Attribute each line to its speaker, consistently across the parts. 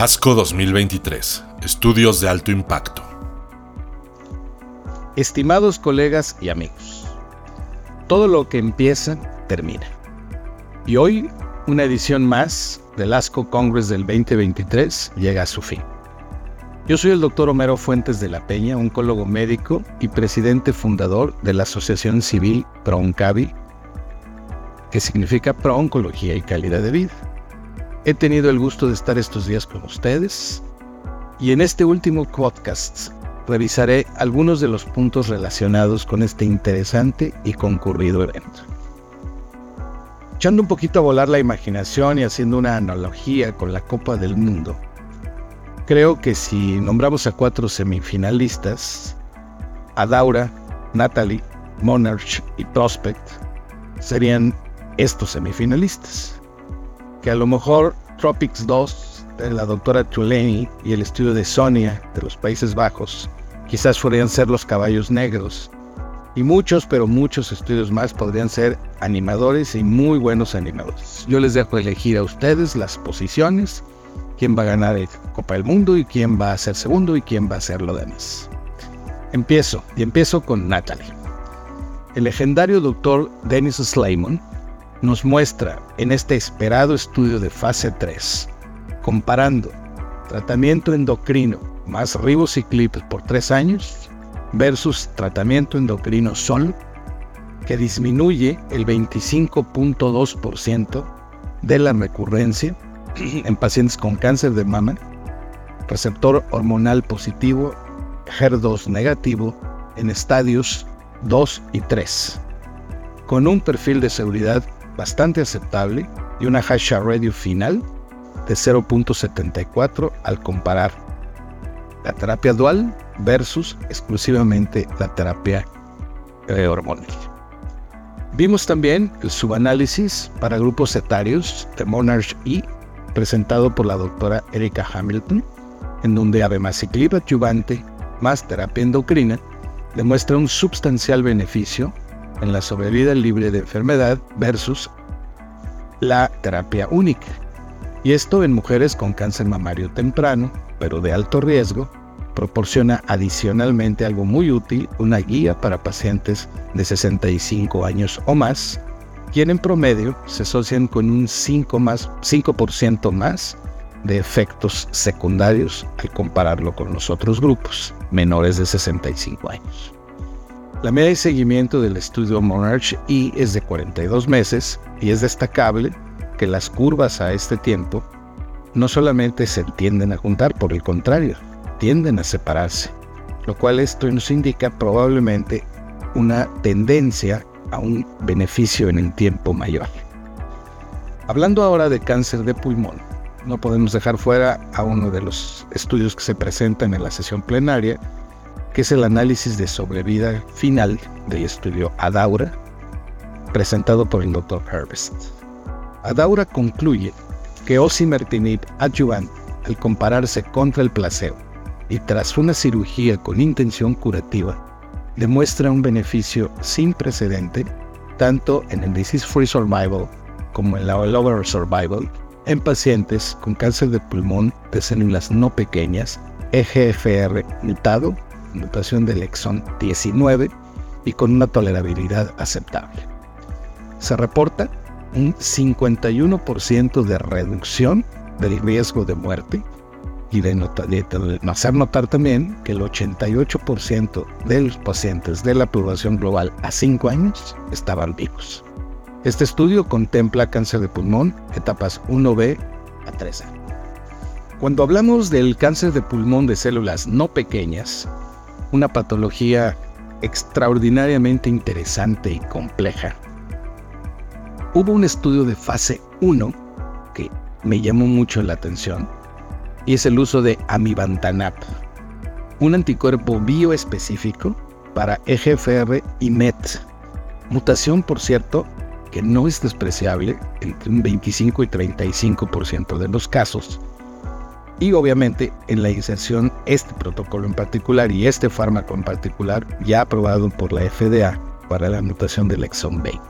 Speaker 1: ASCO 2023. Estudios de alto impacto.
Speaker 2: Estimados colegas y amigos, todo lo que empieza, termina. Y hoy, una edición más del ASCO Congress del 2023 llega a su fin. Yo soy el doctor Homero Fuentes de la Peña, oncólogo médico y presidente fundador de la Asociación Civil ProOncavi, que significa Pro-Oncología y Calidad de Vida. He tenido el gusto de estar estos días con ustedes y en este último podcast revisaré algunos de los puntos relacionados con este interesante y concurrido evento. Echando un poquito a volar la imaginación y haciendo una analogía con la Copa del Mundo, creo que si nombramos a cuatro semifinalistas, a Daura, Natalie, Monarch y Prospect, serían estos semifinalistas que a lo mejor Tropics 2 de la doctora Tulane y el estudio de Sonia de los Países Bajos quizás podrían ser los caballos negros. Y muchos, pero muchos estudios más podrían ser animadores y muy buenos animadores. Yo les dejo elegir a ustedes las posiciones, quién va a ganar el Copa del Mundo y quién va a ser segundo y quién va a ser lo demás. Empiezo, y empiezo con Natalie. El legendario doctor Dennis Slayman nos muestra en este esperado estudio de fase 3, comparando tratamiento endocrino más ribociclib por 3 años versus tratamiento endocrino solo, que disminuye el 25.2% de la recurrencia en pacientes con cáncer de mama, receptor hormonal positivo, HER2 negativo en estadios 2 y 3, con un perfil de seguridad bastante aceptable y una hash radio final de 0.74 al comparar la terapia dual versus exclusivamente la terapia eh, hormonal. Vimos también el subanálisis para grupos etarios de Monarch E presentado por la doctora Erika Hamilton, en donde abemaciclib adyuvante más terapia endocrina demuestra un sustancial beneficio en la sobrevida libre de enfermedad versus la terapia única. Y esto en mujeres con cáncer mamario temprano, pero de alto riesgo, proporciona adicionalmente algo muy útil, una guía para pacientes de 65 años o más, quien en promedio se asocian con un 5%, más, 5 más de efectos secundarios al compararlo con los otros grupos menores de 65 años. La media de seguimiento del estudio Monarch E es de 42 meses y es destacable que las curvas a este tiempo no solamente se tienden a juntar, por el contrario, tienden a separarse, lo cual esto nos indica probablemente una tendencia a un beneficio en el tiempo mayor. Hablando ahora de cáncer de pulmón, no podemos dejar fuera a uno de los estudios que se presentan en la sesión plenaria, es el análisis de sobrevida final del estudio Adaura, presentado por el Dr. Herbst. Adaura concluye que osimertinib adjuvant, al compararse contra el placebo y tras una cirugía con intención curativa, demuestra un beneficio sin precedente tanto en el disease-free survival como en la all-over survival en pacientes con cáncer de pulmón de células no pequeñas, EGFR mutado mutación del exón 19 y con una tolerabilidad aceptable. Se reporta un 51% de reducción del riesgo de muerte y de, hacer notar también que el 88% de los pacientes de la población global a 5 años estaban vivos. Este estudio contempla cáncer de pulmón, etapas 1B a 3A. Cuando hablamos del cáncer de pulmón de células no pequeñas, una patología extraordinariamente interesante y compleja. Hubo un estudio de fase 1 que me llamó mucho la atención y es el uso de amivantanab, un anticuerpo bioespecífico para EGFR y MET, mutación por cierto que no es despreciable entre un 25 y 35% de los casos y obviamente en la inserción este protocolo en particular y este fármaco en particular ya aprobado por la FDA para la mutación del exón 20.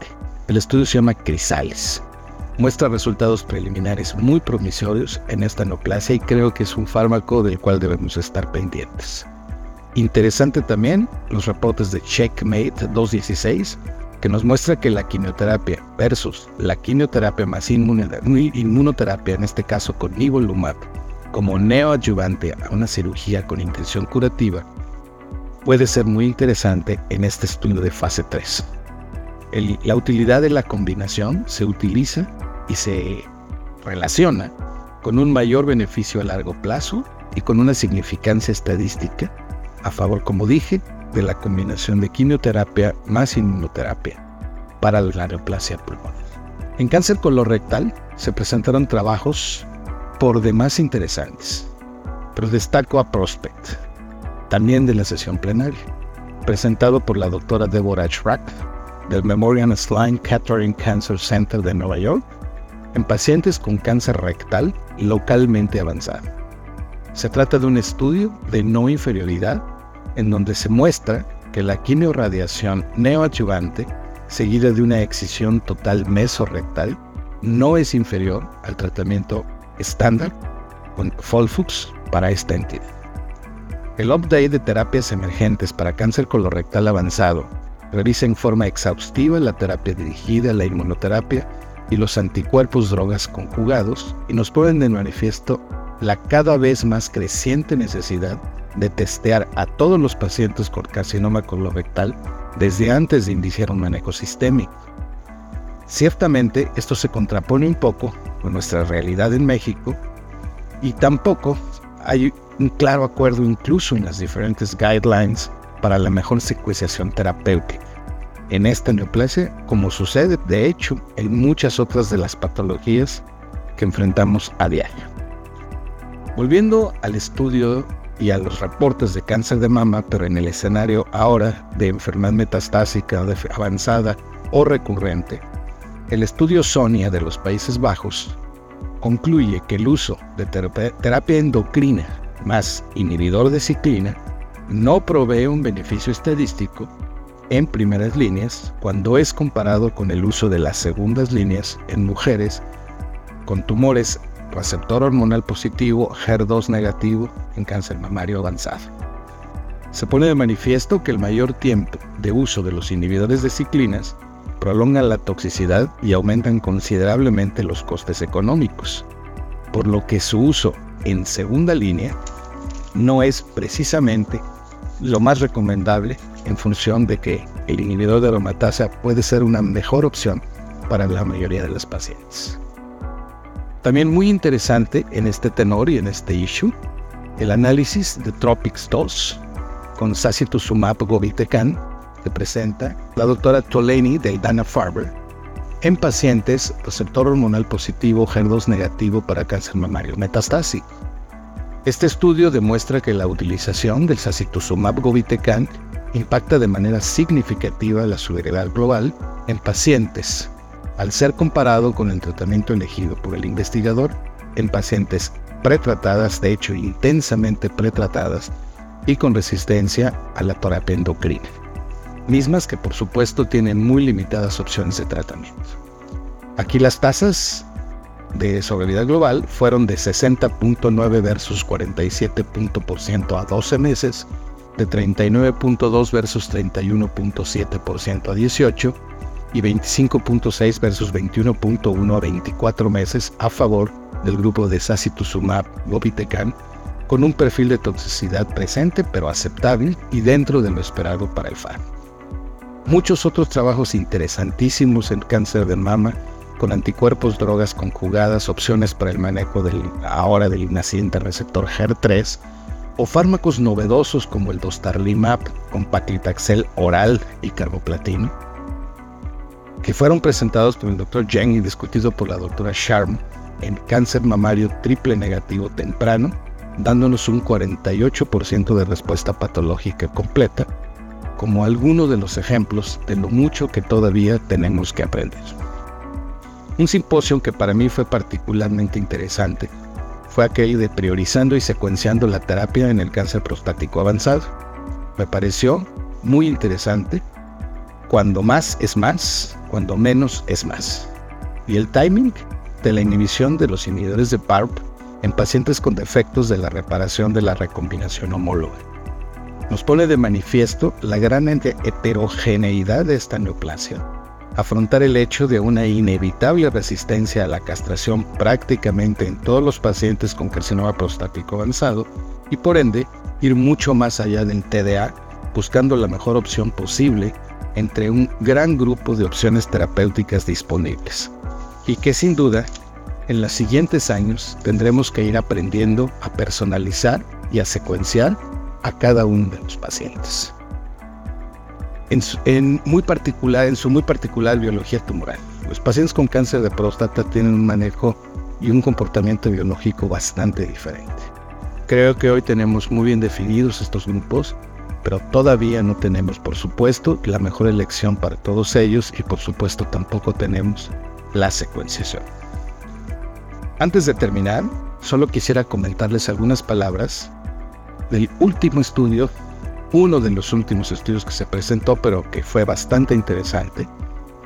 Speaker 2: El estudio se llama Crisales muestra resultados preliminares muy promisorios en esta neoplasia y creo que es un fármaco del cual debemos estar pendientes. Interesante también los reportes de Checkmate 216 que nos muestra que la quimioterapia versus la quimioterapia más inmunoterapia, en este caso con nivolumab, como neoadyuvante a una cirugía con intención curativa, puede ser muy interesante en este estudio de fase 3. la utilidad de la combinación se utiliza y se relaciona con un mayor beneficio a largo plazo y con una significancia estadística a favor, como dije, de la combinación de quimioterapia más inmunoterapia para la neoplasia pulmonar. En cáncer colorectal se presentaron trabajos por demás interesantes, pero destaco a Prospect, también de la sesión plenaria, presentado por la doctora Deborah Schrack del Memorial Sloan Kettering Cancer Center de Nueva York en pacientes con cáncer rectal localmente avanzado. Se trata de un estudio de no inferioridad en donde se muestra que la quimiorradiación neoadyuvante seguida de una excisión total mesorrectal no es inferior al tratamiento estándar con Folfux para esta entidad. El update de terapias emergentes para cáncer colorectal avanzado revisa en forma exhaustiva la terapia dirigida, la inmunoterapia y los anticuerpos drogas conjugados y nos ponen de manifiesto la cada vez más creciente necesidad de testear a todos los pacientes con carcinoma colorectal desde antes de iniciar un manejo sistémico. Ciertamente esto se contrapone un poco con nuestra realidad en México y tampoco hay un claro acuerdo incluso en las diferentes guidelines para la mejor secuenciación terapéutica en esta neoplasia, como sucede de hecho en muchas otras de las patologías que enfrentamos a diario. Volviendo al estudio y a los reportes de cáncer de mama, pero en el escenario ahora de enfermedad metastásica avanzada o recurrente, el estudio SONIA de los Países Bajos concluye que el uso de terapia endocrina más inhibidor de ciclina no provee un beneficio estadístico en primeras líneas cuando es comparado con el uso de las segundas líneas en mujeres con tumores receptor hormonal positivo, HER2 negativo en cáncer mamario avanzado. Se pone de manifiesto que el mayor tiempo de uso de los inhibidores de ciclinas prolonga la toxicidad y aumentan considerablemente los costes económicos, por lo que su uso en segunda línea no es precisamente lo más recomendable en función de que el inhibidor de aromatasa puede ser una mejor opción para la mayoría de los pacientes. También muy interesante en este tenor y en este issue, el análisis de Tropics 2 con sacituzumab govitecan presenta la doctora Tolaney de Dana Farber en pacientes receptor hormonal positivo HER2 negativo para cáncer mamario metastásico. Este estudio demuestra que la utilización del sacituzumab govitecan impacta de manera significativa la seguridad global en pacientes al ser comparado con el tratamiento elegido por el investigador en pacientes pretratadas, de hecho intensamente pretratadas, y con resistencia a la terapia endocrina, mismas que por supuesto tienen muy limitadas opciones de tratamiento. Aquí las tasas de sobrevida global fueron de 60.9 versus 47% a 12 meses, de 39.2 versus 31.7% a 18 y 25.6 versus 21.1 a 24 meses a favor del grupo de sacituzumab govitecan con un perfil de toxicidad presente pero aceptable y dentro de lo esperado para el FAR. Muchos otros trabajos interesantísimos en cáncer de mama con anticuerpos, drogas conjugadas, opciones para el manejo del ahora del naciente receptor HER3 o fármacos novedosos como el dostarlimab con paclitaxel oral y carboplatino que fueron presentados por el Dr. Jeng y discutidos por la doctora Sharm en cáncer mamario triple negativo temprano, dándonos un 48% de respuesta patológica completa, como alguno de los ejemplos de lo mucho que todavía tenemos que aprender. Un simposio que para mí fue particularmente interesante fue aquel de priorizando y secuenciando la terapia en el cáncer prostático avanzado. Me pareció muy interesante cuando más es más, cuando menos es más. y el timing de la inhibición de los inhibidores de PARP en pacientes con defectos de la reparación de la recombinación homóloga. Nos pone de manifiesto la gran heterogeneidad de esta neoplasia, afrontar el hecho de una inevitable resistencia a la castración prácticamente en todos los pacientes con carcinoma prostático avanzado y por ende ir mucho más allá del TDA buscando la mejor opción posible entre un gran grupo de opciones terapéuticas disponibles. Y que sin duda en los siguientes años tendremos que ir aprendiendo a personalizar y a secuenciar a cada uno de los pacientes. En su, muy particular, en su muy particular biología tumoral. Los pacientes con cáncer de próstata tienen un manejo y un comportamiento biológico bastante diferente. Creo que hoy tenemos muy bien definidos estos grupos, pero todavía no tenemos, por supuesto, la mejor elección para todos ellos y por supuesto tampoco tenemos la secuenciación. Antes de terminar, solo quisiera comentarles algunas palabras del último estudio, uno de los últimos estudios que se presentó, pero que fue bastante interesante,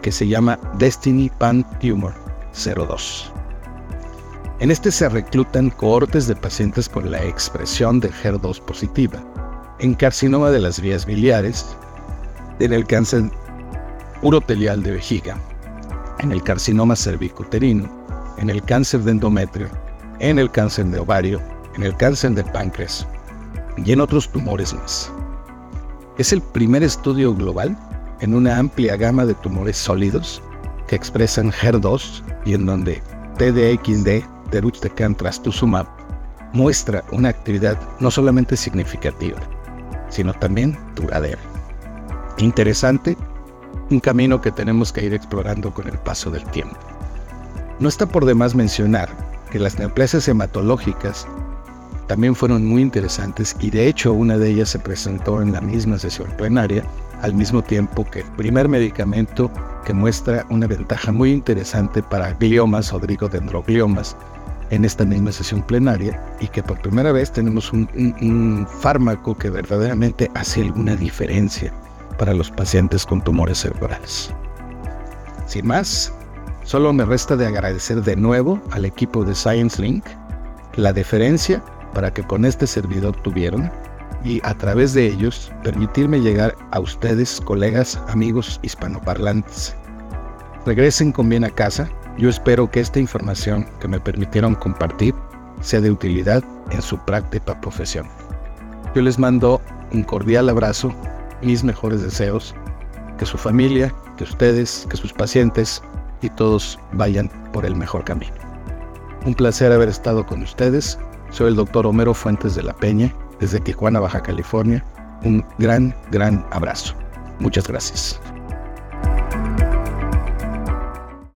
Speaker 2: que se llama Destiny Pan Tumor 02. En este se reclutan cohortes de pacientes con la expresión de HER2 positiva, en carcinoma de las vías biliares, en el cáncer urotelial de vejiga, en el carcinoma cervicuterino, en el cáncer de endometrio, en el cáncer de ovario, en el cáncer de páncreas y en otros tumores más. Es el primer estudio global en una amplia gama de tumores sólidos que expresan HER2 y en donde TDXD, deruxtecan trastuzumab, muestra una actividad no solamente significativa, sino también duradera. Interesante un camino que tenemos que ir explorando con el paso del tiempo. No está por demás mencionar que las neoplasias hematológicas también fueron muy interesantes y de hecho una de ellas se presentó en la misma sesión plenaria al mismo tiempo que el primer medicamento que muestra una ventaja muy interesante para gliomas o dendrogliomas en esta misma sesión plenaria y que por primera vez tenemos un, un fármaco que verdaderamente hace alguna diferencia para los pacientes con tumores cerebrales. Sin más, solo me resta de agradecer de nuevo al equipo de Science Link la deferencia para que con este servidor tuvieron y a través de ellos permitirme llegar a ustedes, colegas, amigos hispanoparlantes. Regresen con bien a casa. Yo espero que esta información que me permitieron compartir sea de utilidad en su práctica profesión. Yo les mando un cordial abrazo mis mejores deseos, que su familia, que ustedes, que sus pacientes y todos vayan por el mejor camino. Un placer haber estado con ustedes. Soy el doctor Homero Fuentes de la Peña, desde Tijuana, Baja California. Un gran, gran abrazo. Muchas gracias.